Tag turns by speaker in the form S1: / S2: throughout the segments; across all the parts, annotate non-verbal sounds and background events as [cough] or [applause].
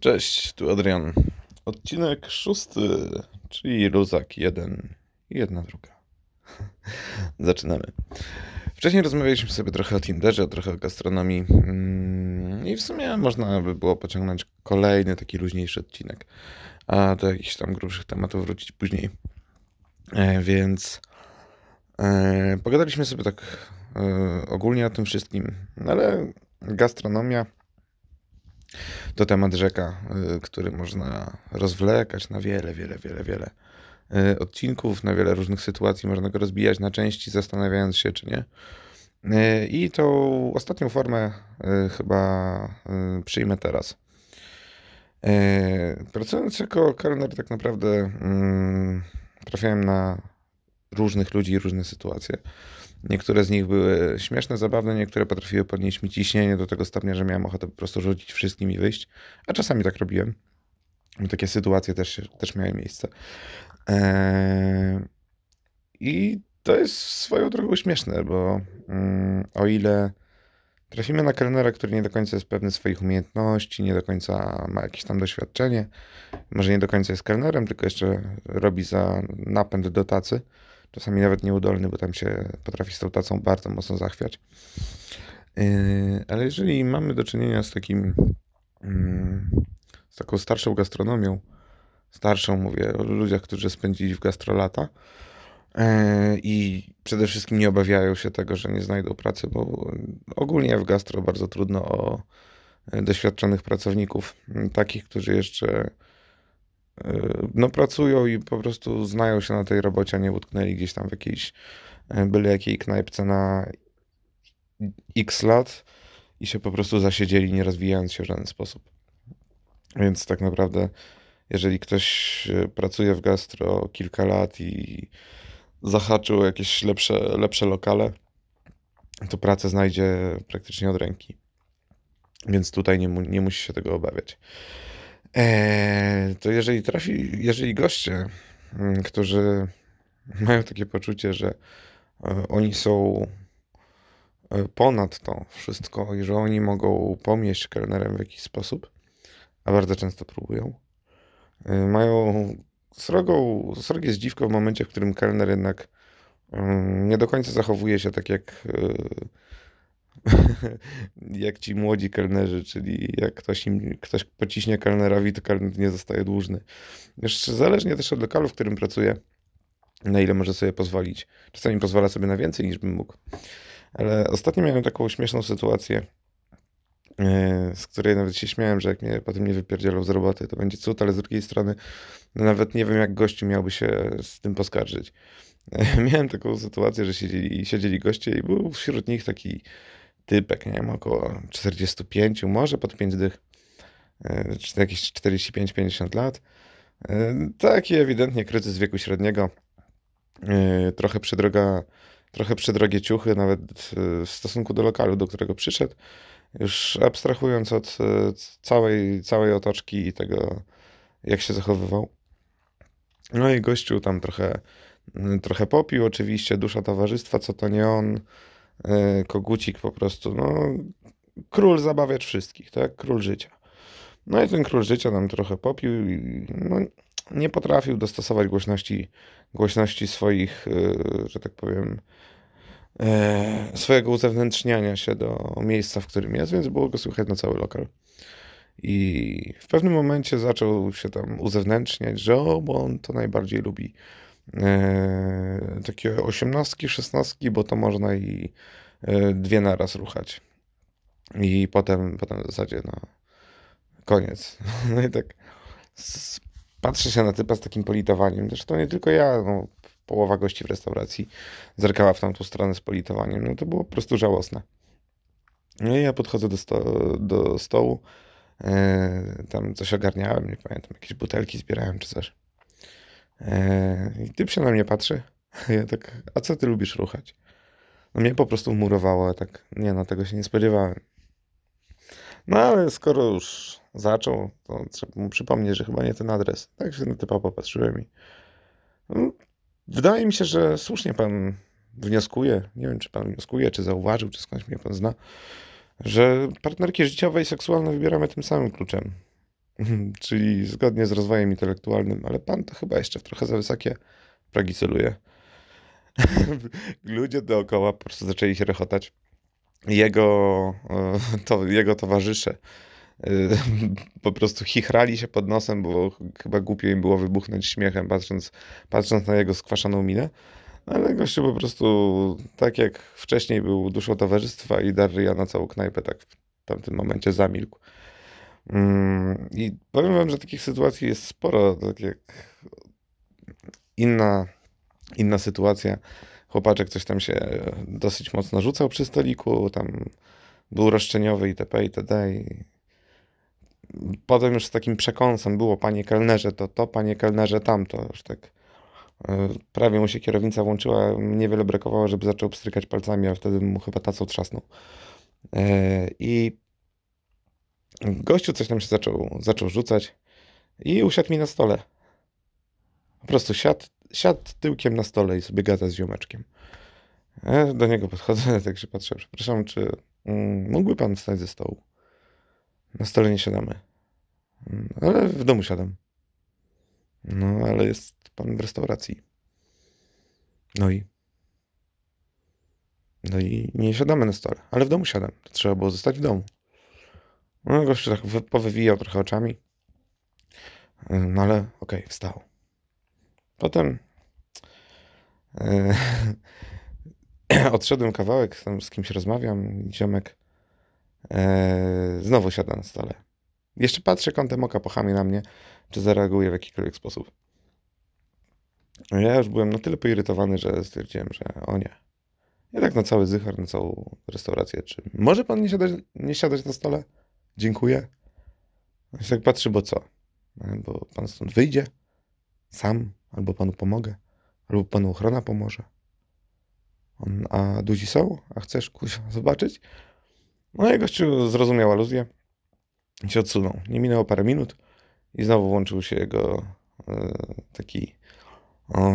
S1: Cześć, tu Adrian. Odcinek szósty, czyli Luzak jeden i jedna druga. [laughs] Zaczynamy. Wcześniej rozmawialiśmy sobie trochę o Tinderze, trochę o gastronomii mm, i w sumie można by było pociągnąć kolejny taki luźniejszy odcinek, a do jakichś tam grubszych tematów wrócić później. E, więc e, pogadaliśmy sobie tak e, ogólnie o tym wszystkim, ale gastronomia to temat rzeka, y, który można rozwlekać na wiele, wiele, wiele, wiele y, odcinków, na wiele różnych sytuacji. Można go rozbijać na części, zastanawiając się, czy nie. Y, I tą ostatnią formę chyba przyjmę teraz. Pracując jako kelner, tak naprawdę mm, trafiałem na różnych ludzi i różne sytuacje. Niektóre z nich były śmieszne, zabawne, niektóre potrafiły podnieść mi ciśnienie do tego stopnia, że miałem ochotę po prostu rzucić wszystkim i wyjść. A czasami tak robiłem. Takie sytuacje też, też miały miejsce. Eee... I to jest swoją drogą śmieszne, bo mm, o ile trafimy na kelnera, który nie do końca jest pewny swoich umiejętności, nie do końca ma jakieś tam doświadczenie, może nie do końca jest kelnerem, tylko jeszcze robi za napęd do tacy, czasami nawet nieudolny, bo tam się potrafi z tą tacą bardzo mocno zachwiać. Yy, ale jeżeli mamy do czynienia z takim, mm, z taką starszą gastronomią, starszą mówię o ludziach, którzy spędzili w gastrolata yy, i przede wszystkim nie obawiają się tego, że nie znajdą pracy, bo ogólnie w gastro bardzo trudno o doświadczonych pracowników, takich, którzy jeszcze no pracują i po prostu znają się na tej robocie, a nie utknęli gdzieś tam w jakiejś e, byle jakiej knajpce na x lat i się po prostu zasiedzieli, nie rozwijając się w żaden sposób. Więc tak naprawdę, jeżeli ktoś e, pracuje w gastro kilka lat i zahaczył jakieś lepsze, lepsze lokale, to pracę znajdzie praktycznie od ręki. Więc tutaj nie, mu, nie musi się tego obawiać. Eee, to jeżeli trafi, jeżeli goście, mm, którzy [laughs] mają takie poczucie, że e, oni są e, ponad to wszystko i że oni mogą pomieść kelnerem w jakiś sposób, a bardzo często próbują, e, mają srogą, srogie zdziwko w momencie, w którym kelner jednak mm, nie do końca zachowuje się tak jak [laughs] jak ci młodzi kelnerzy, czyli jak ktoś, im, ktoś pociśnie kelnerowi, to kelner nie zostaje dłużny. Jeszcze zależnie też od lokalu, w którym pracuje, na ile może sobie pozwolić. Czasami pozwala sobie na więcej niż bym mógł. Ale ostatnio miałem taką śmieszną sytuację, e, z której nawet się śmiałem, że jak mnie potem nie wypierdzielał z roboty, to będzie cud, ale z drugiej strony no nawet nie wiem, jak gościu miałby się z tym poskarżyć. [laughs] Miałem taką sytuację, że siedzieli, siedzieli goście i był wśród nich taki typek, nie wiem, około 45, może pod 5 dych, e, czy jakieś 45-50 lat. E, taki ewidentnie kryzys wieku średniego, e, trochę przedroga, trochę przedrogie ciuchy, nawet w stosunku do lokalu, do którego przyszedł, już abstrahując od całej, całej otoczki i tego, jak się zachowywał. No i gościu tam trochę, trochę popił, oczywiście, dusza towarzystwa, co to nie on, E, kogucik po prostu, no, król zabawiać wszystkich, tak? Król życia. No i ten król życia nam trochę popił i no, nie potrafił dostosować głośności, głośności swoich, e, że tak powiem, e, swojego uzewnętrzniania się do miejsca, w którym jest, więc było go słychać na cały lokal. I w pewnym momencie zaczął się tam uzewnętrzniać, że o, bo on to najbardziej lubi e, takie osiemnastki, szesnastki, bo to można i e, dwie naraz ruchać. I potem, potem w zasadzie, no, koniec. [laughs] No i tak patrzę się na typa z takim politowaniem. Zresztą nie tylko ja, no, połowa gości w restauracji zerkała w tamtą stronę z politowaniem. No to było po prostu żałosne. No i ja podchodzę do, sto do stołu, e, tam coś ogarniałem, nie pamiętam, jakieś butelki zbierałem czy coś. Eee, I typ się na mnie patrzy. [laughs] Ja tak, a co ty lubisz ruchać? No mnie po prostu murowało, tak, nie no, tego się nie spodziewałem. No ale skoro już zaczął, to trzeba mu przypomnieć, że chyba nie ten adres. Tak się na typa popatrzyłem i... No, wydaje mi się, że słusznie pan wnioskuje, nie wiem czy pan wnioskuje, czy zauważył, czy skądś mnie pan zna, że partnerki życiowe i seksualne wybieramy tym samym kluczem. [laughs] czyli zgodnie z rozwojem intelektualnym, ale pan to chyba jeszcze w trochę za wysokie pragi celuje. [laughs] Ludzie dookoła po prostu zaczęli się rechotać. Jego, e, to, jego towarzysze e, [laughs] po prostu chichrali się pod nosem, bo chyba głupio im było wybuchnąć śmiechem, patrząc, patrząc na jego skwaszoną minę. Ale gościu po prostu, tak jak wcześniej był duszą towarzystwa i dar na całą knajpę, tak w tamtym momencie zamilkł. Mm, I powiem wam, że takich sytuacji jest sporo, tak jak inna, inna sytuacja. Chłopaczek coś tam się dosyć mocno rzucał przy stoliku, tam był roszczeniowy itp. itd. I potem już z takim przekąsem było, panie kelnerze to to, panie kelnerze tamto. Już tak e, prawie mu się kierownica włączyła, niewiele brakowało, żeby zaczął pstrykać palcami, ale wtedy mu chyba tacą trzasnął. E, I gościu coś tam się zaczął, zaczął rzucać i usiadł mi na stole. Po prostu siadł, siadł tyłkiem na stole i sobie gada z ziomeczkiem. Ja do niego podchodzę, [laughs] tak się patrzę, przepraszam, czy mm, mógłby pan wstać ze stołu? Na stole nie siadamy. Mm, ale w domu siadam. No, ale jest pan w restauracji. No i? No i nie siadamy na stole, ale w domu siadam. Trzeba było zostać w domu. No, gościu tak powywijał trochę oczami. No ale okej, okay, wstał. Potem e, [clears throat] odszedłem kawałek, tam z kimś rozmawiam ziomek e, znowu siada na stole. Jeszcze patrzę kątem oka, pochami na mnie, czy zareaguje w jakikolwiek sposób. Ja już byłem na tyle poirytowany, że stwierdziłem, że o nie. Ja tak na cały zychar, na całą restaurację. Czy może pan nie siadać, nie siadać na stole? Dziękuję. On się tak patrzy, bo co? Bo pan stąd wyjdzie sam, albo panu pomogę, albo panu ochrona pomoże. On, a duzi są? A chcesz kuś [laughs] zobaczyć? No i gościu zrozumiał aluzję i się odsunął. Nie minęło parę minut i znowu włączył się jego e, taki o,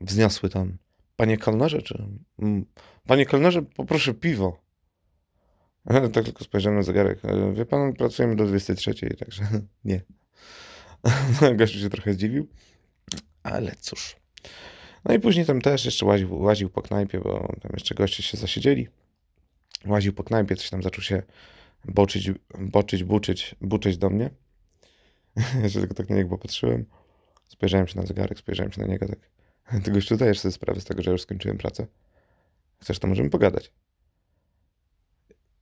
S1: wzniosły ton. Panie kelnerze, czy... Panie kelnerze, poproszę piwo. [laughs] Tak tylko spojrzałem na zegarek. E, wie pan, pracujemy do 23, także [laughs] nie. [laughs] Gościu się trochę zdziwił, ale cóż. No i później tam też jeszcze łaził, łaził po knajpie, bo tam jeszcze goście się zasiedzieli. Łaził po knajpie, coś tam zaczął się boczyć, boczyć, buczyć, buczyć do mnie. Jeszcze tylko tak na niego popatrzyłem. Spojrzałem się na zegarek, spojrzałem się na niego tak. Ty gościu dajesz sobie sprawę z tego, że już skończyłem pracę. Chcesz, to możemy pogadać.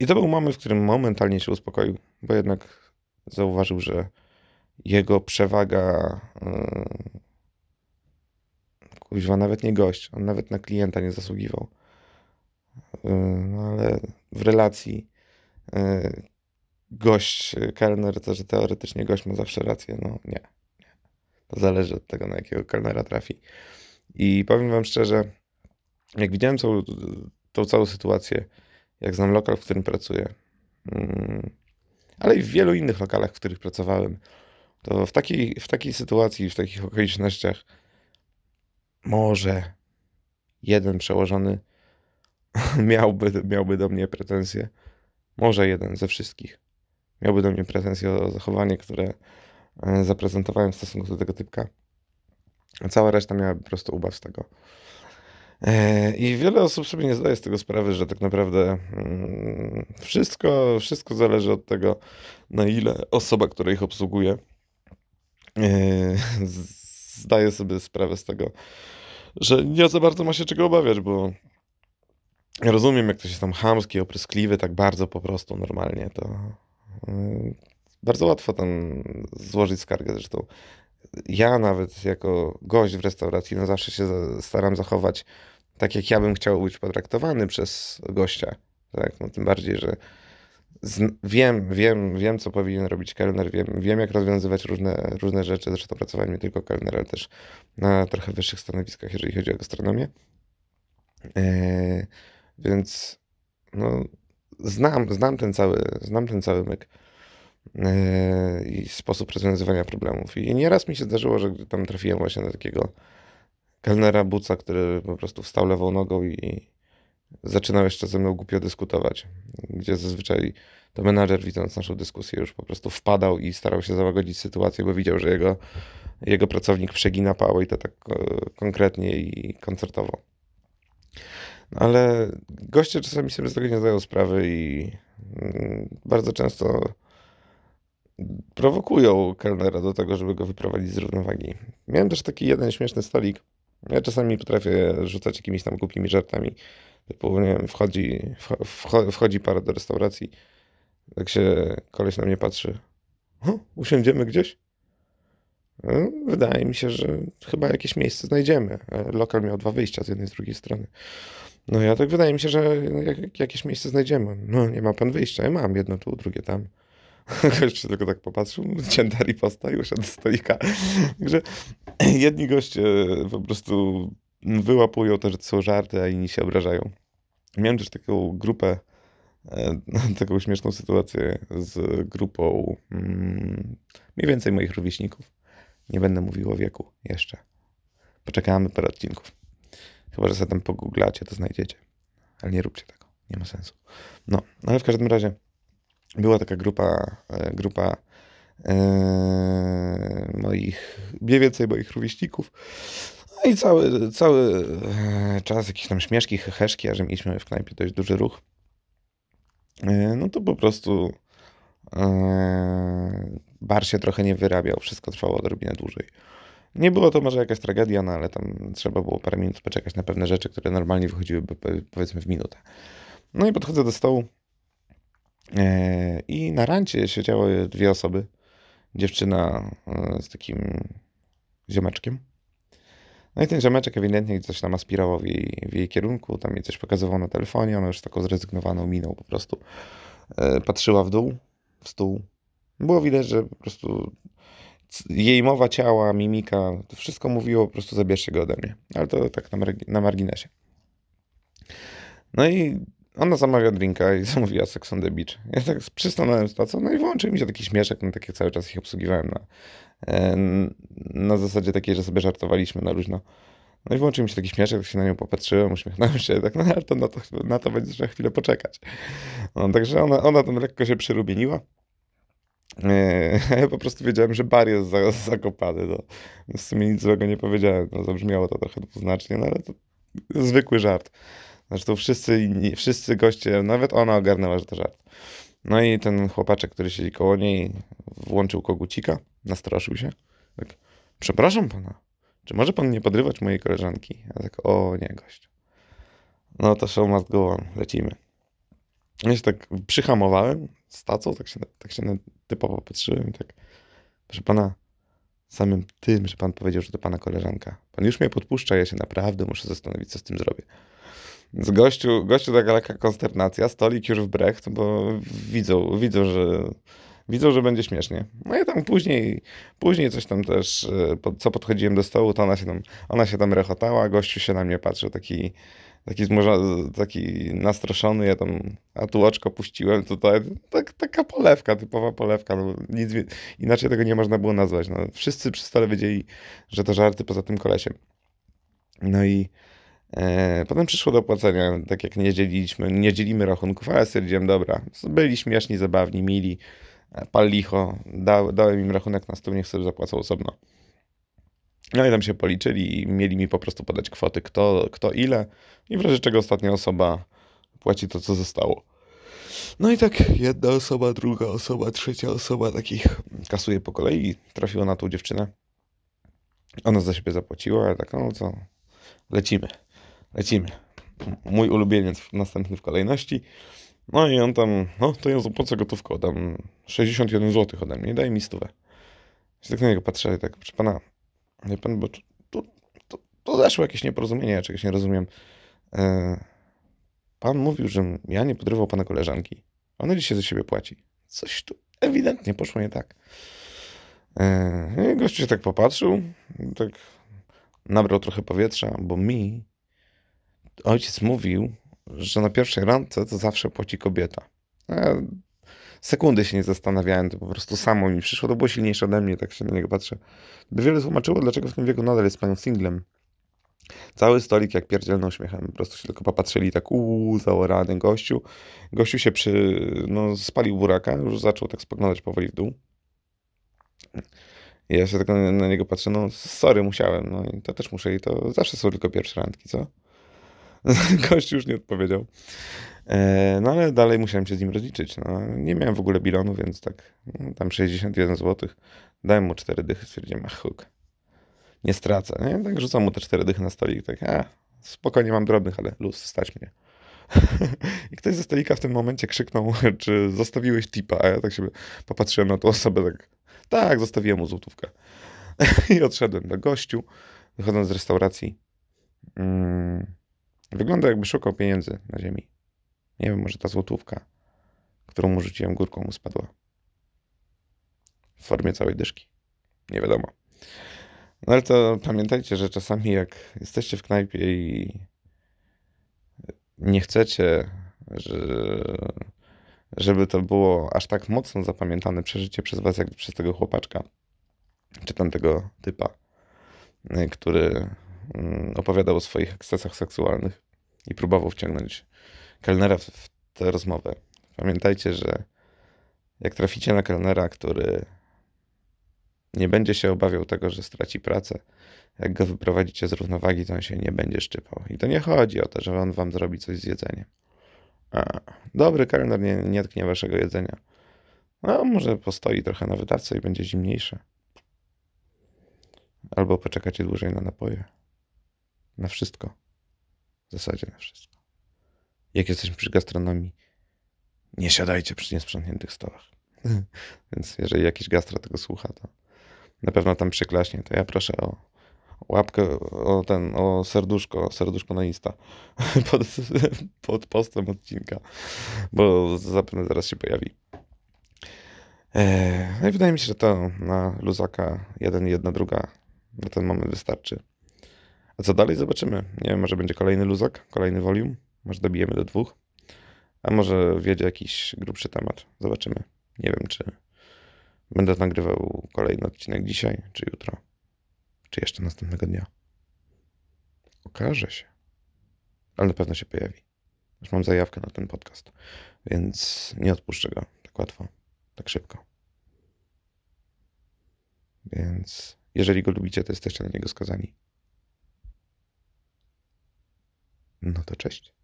S1: I to był moment, w którym momentalnie się uspokoił, bo jednak zauważył, że jego przewaga. Yy, kuźwa, nawet nie gość, on nawet na klienta nie zasługiwał. Yy, no ale w relacji yy, gość, kelner, to że teoretycznie gość ma zawsze rację, no nie, nie. To zależy od tego, na jakiego kelnera trafi. I powiem wam szczerze, jak widziałem całą, tą całą sytuację, jak znam lokal, w którym pracuję, mm, ale i w wielu innych lokalach, w których pracowałem, to w takiej, w takiej sytuacji, w takich okolicznościach może jeden przełożony [laughs] miałby, miałby do mnie pretensje. Może jeden ze wszystkich miałby do mnie pretensje o zachowanie, które e, zaprezentowałem w stosunku do tego typka. A cała reszta miałaby po prostu ubaw z tego. E, I wiele osób sobie nie zdaje z tego sprawy, że tak naprawdę mm, wszystko, wszystko zależy od tego, na ile osoba, która ich obsługuje, e, zdaje sobie sprawę z tego, że nie za bardzo ma się czego obawiać, bo rozumiem, jak ktoś jest tam chamski, opryskliwy, tak bardzo po prostu normalnie, to e, bardzo łatwo tam złożyć skargę. Zresztą ja nawet jako gość w restauracji, no zawsze się staram zachować tak, jak ja bym chciał być potraktowany przez gościa. Tak? No tym bardziej, że wiem, wiem, wiem, co powinien robić kelner, wiem, wiem jak rozwiązywać różne, różne rzeczy. Zresztą pracowałem nie tylko kelner, ale też na trochę wyższych stanowiskach, jeżeli chodzi o gastronomię. E, więc no, znam, znam ten cały, znam ten cały myk. Yy, i sposób rozwiązywania problemów. I nieraz mi się zdarzyło, że tam trafiłem właśnie na takiego kelnera buca, który po prostu wstał lewą nogą i, zaczynał jeszcze ze mną głupio dyskutować, gdzie zazwyczaj to menadżer widząc naszą dyskusję już po prostu wpadał i starał się załagodzić sytuację, bo widział, że jego, jego pracownik przegina pało i to tak e, konkretnie i koncertowo. No ale goście czasami sobie z tego nie zdają sprawy i mm, bardzo często prowokują kelnera do tego, żeby go wyprowadzić z równowagi. Miałem też taki jeden śmieszny stolik. Ja czasami potrafię rzucać jakimiś tam głupimi żartami. Typu, nie wiem, wchodzi, wchodzi para do restauracji, tak się koleś na mnie patrzy. O, usiądziemy gdzieś? No, wydaje mi się, że chyba jakieś miejsce znajdziemy. E, lokal miał dwa wyjścia z jednej i z drugiej strony. No ja tak wydaje mi się, że jakieś miejsce znajdziemy. No nie ma pan wyjścia. Ja mam jedno tu, drugie tam. [laughs] Gość tylko tak popatrzył, cięta riposta i usiadł do stolika. Także [clears throat] jedni goście po prostu wyłapują to, że to są żarty, a inni się obrażają. Miałem też taką grupę, e, [laughs] taką śmieszną sytuację z grupą mm, mniej więcej moich rówieśników. Nie będę mówił o wieku jeszcze. Poczekamy parę odcinków. Chyba, że tam pogooglacie, to znajdziecie. Ale nie róbcie tego. Nie ma sensu. No, ale w każdym razie była taka grupa, e, grupa e, moich, mniej więcej moich rówieśników. No i cały, cały e, czas jakieś tam śmieszki, heheszki, a że mieliśmy w knajpie dość duży ruch. No to po prostu bar się trochę nie wyrabiał, wszystko trwało odrobinę dłużej. Nie było to może jakaś tragedia, no ale tam trzeba było parę minut poczekać na pewne rzeczy, które normalnie wychodziłyby powiedzmy w minutę. No i podchodzę do stołu i na rancie siedziały dwie osoby. Dziewczyna z takim ziomeczkiem no i ten ziomeczek ewidentnie coś tam aspirował w jej, w jej kierunku, tam jej coś pokazywał na telefonie, ona już taką zrezygnowaną miną po prostu e, patrzyła w dół, w stół. Było widać, że po prostu jej mowa ciała, mimika, to wszystko mówiło po prostu zabierzcie go ode mnie. Ale to tak na, na marginesie. No i ona zamawia drinka i [laughs] zamówiła Sex on the Beach. Ja tak przystanąłem z tacą, no i włączył mi się taki śmieszek, no tak jak cały czas ich obsługiwałem na, e, na zasadzie takiej, że sobie żartowaliśmy na luźno. No i włączył mi się taki śmieszek, tak się na nią popatrzyłem, uśmiechnąłem się, tak, no ale to na to, na to będzie trzeba chwilę poczekać. No, także ona, ona tam lekko się przyrumieniła. E, ja [laughs] po prostu wiedziałem, że bar jest zakopany, no. w sumie nic złego nie powiedziałem, no, zabrzmiało to trochę dwuznacznie, no ale to zwykły żart. Zresztą wszyscy inni, wszyscy goście, nawet ona ogarnęła, że to żart. No i ten chłopaczek, który siedzi koło niej, włączył kogucika, nastraszył się. Tak, przepraszam pana, czy może pan nie podrywać mojej koleżanki? Ja tak, o nie, gość. No to show must go on, lecimy. Ja się tak przyhamowałem z tacą, tak się, tak się typowo patrzyłem tak, proszę pana, samym tym, że pan powiedział, że to pana koleżanka. Pan już mnie podpuszcza, ja się naprawdę muszę zastanowić, co z tym zrobię. Z gościu, gościu taka lekka konsternacja, stolik już w brecht, bo widzą, widzą, że widzą, że będzie śmiesznie. No i tam później, później coś tam też, e, co podchodziłem do stołu, to ona się tam, ona się tam rechotała, gościu się na mnie patrzył, taki, taki, zmurza, taki nastroszony, ja tam, a tu oczko puściłem, tutaj, tak, taka polewka, typowa polewka, no, nic, inaczej tego nie można było nazwać. No, wszyscy przy stole wiedzieli, że to żarty poza tym kolesiem. No i potem przyszło do płacenia, tak jak nie dzieliliśmy, nie dzielimy rachunków, ale stwierdziłem, dobra, byli śmieszni, zabawni, mili, e, pal licho, da, dałem im rachunek na stół, niech sobie zapłacą osobno. No i tam się policzyli i mieli mi po prostu podać kwoty, kto, kto ile i w razie czego ostatnia osoba płaci to, co zostało. No i tak jedna osoba, druga osoba, trzecia osoba takich kasuje po kolei, trafiło na tą dziewczynę. Ona za siebie zapłaciła, ale tak, no co, lecimy lecimy. Mój ulubieniec następny w kolejności. No i on tam, no to ja zapłacę gotówką, tam 61 zł ode mnie, daj mi stówę. I tak na niego patrzę tak, proszę pana, wie pan, bo to, to, to zaszło jakieś nieporozumienie, ja czegoś nie rozumiem. E, pan mówił, że ja nie podrywał pana koleżanki. Ona dzisiaj za siebie płaci. Coś tu ewidentnie poszło nie tak. E, gościu się tak popatrzył, tak nabrał trochę powietrza, bo mi ojciec mówił, że na pierwszej randce to zawsze płaci kobieta. Ja sekundy się nie zastanawiałem, to po prostu samo mi przyszło, to było silniejsze ode mnie, tak się na niego patrzę. By wiele tłumaczyło, dlaczego w tym wieku nadal jest panią singlem. Cały stolik jak pierdzielną śmiechem. Po prostu się tylko popatrzyli tak uuu, zaorany gościu. Gościu się przy, no spalił buraka, już zaczął tak spoglądać powoli w dół. Ja się na, na niego patrzę, no sorry, musiałem, no i to też muszę i to zawsze są tylko pierwsze randki, co? [laughs] Gość już nie odpowiedział. E, no ale dalej musiałem się z nim rozliczyć. No, nie miałem w ogóle bilonu, więc tak, no, tam 61 zł. Dałem mu 4 dychy, stwierdziłem, ach huk. Nie stracę. Nie? Tak rzucam mu te 4 dychy na stolik. Tak, a, spokojnie mam drobnych, ale luz, stać mnie. [laughs] I ktoś ze stolika w tym momencie krzyknął, [laughs] czy zostawiłeś tipa, a ja tak się popatrzyłem na tą osobę, tak, tak, zostawiłem mu złotówkę. I odszedłem do gościu, wychodząc z restauracji. Mm, wygląda jakby szukał pieniędzy na ziemi. Nie wiem, może ta złotówka, którą mu rzuciłem górką, mu spadła. W formie całej dyszki. Nie wiadomo. No ale to pamiętajcie, że czasami jak jesteście w knajpie i nie chcecie, że, żeby to było aż tak mocno zapamiętane przeżycie przez was, jak przez tego chłopaczka, czy tamtego typa, który mm, opowiadał o swoich ekscesach seksualnych i próbował wciągnąć kelnera w tę rozmowę. Pamiętajcie, że jak traficie na kelnera, który nie będzie się obawiał tego, że straci pracę, jak go wyprowadzicie z równowagi, to on się nie będzie szczypał. I to nie chodzi o to, że on wam zrobi coś z jedzeniem. A, dobry kelner nie, nie tknie waszego jedzenia. No, może postoi trochę na wydawce i będzie zimniejsze. Albo poczekacie dłużej na napoje. Na wszystko. W zasadzie na wszystko jak jesteśmy przy gastronomii, nie siadajcie przy niesprzątniętych stołach. [laughs] Więc jeżeli jakiś gastro tego słucha, to na pewno tam przyklaśnie. To ja proszę o łapkę, o ten, o serduszko, serduszko na Insta [laughs] pod, pod postem odcinka, bo zapewne zaraz się pojawi. Eee, no i wydaje mi się, że to na luzaka jeden jedna druga na ten moment wystarczy. A co dalej zobaczymy. Nie wiem, może będzie kolejny luzak, kolejny volume. Może dobijemy do dwóch. A może wiedzie jakiś grubszy temat. Zobaczymy. Nie wiem, czy będę nagrywał kolejny odcinek dzisiaj, czy jutro, czy jeszcze następnego dnia. Okaże się. Ale na pewno się pojawi. Już mam zajawkę na ten podcast, więc nie odpuszczę go tak łatwo, tak szybko. Więc jeżeli go lubicie, to jesteście na niego skazani. No to cześć.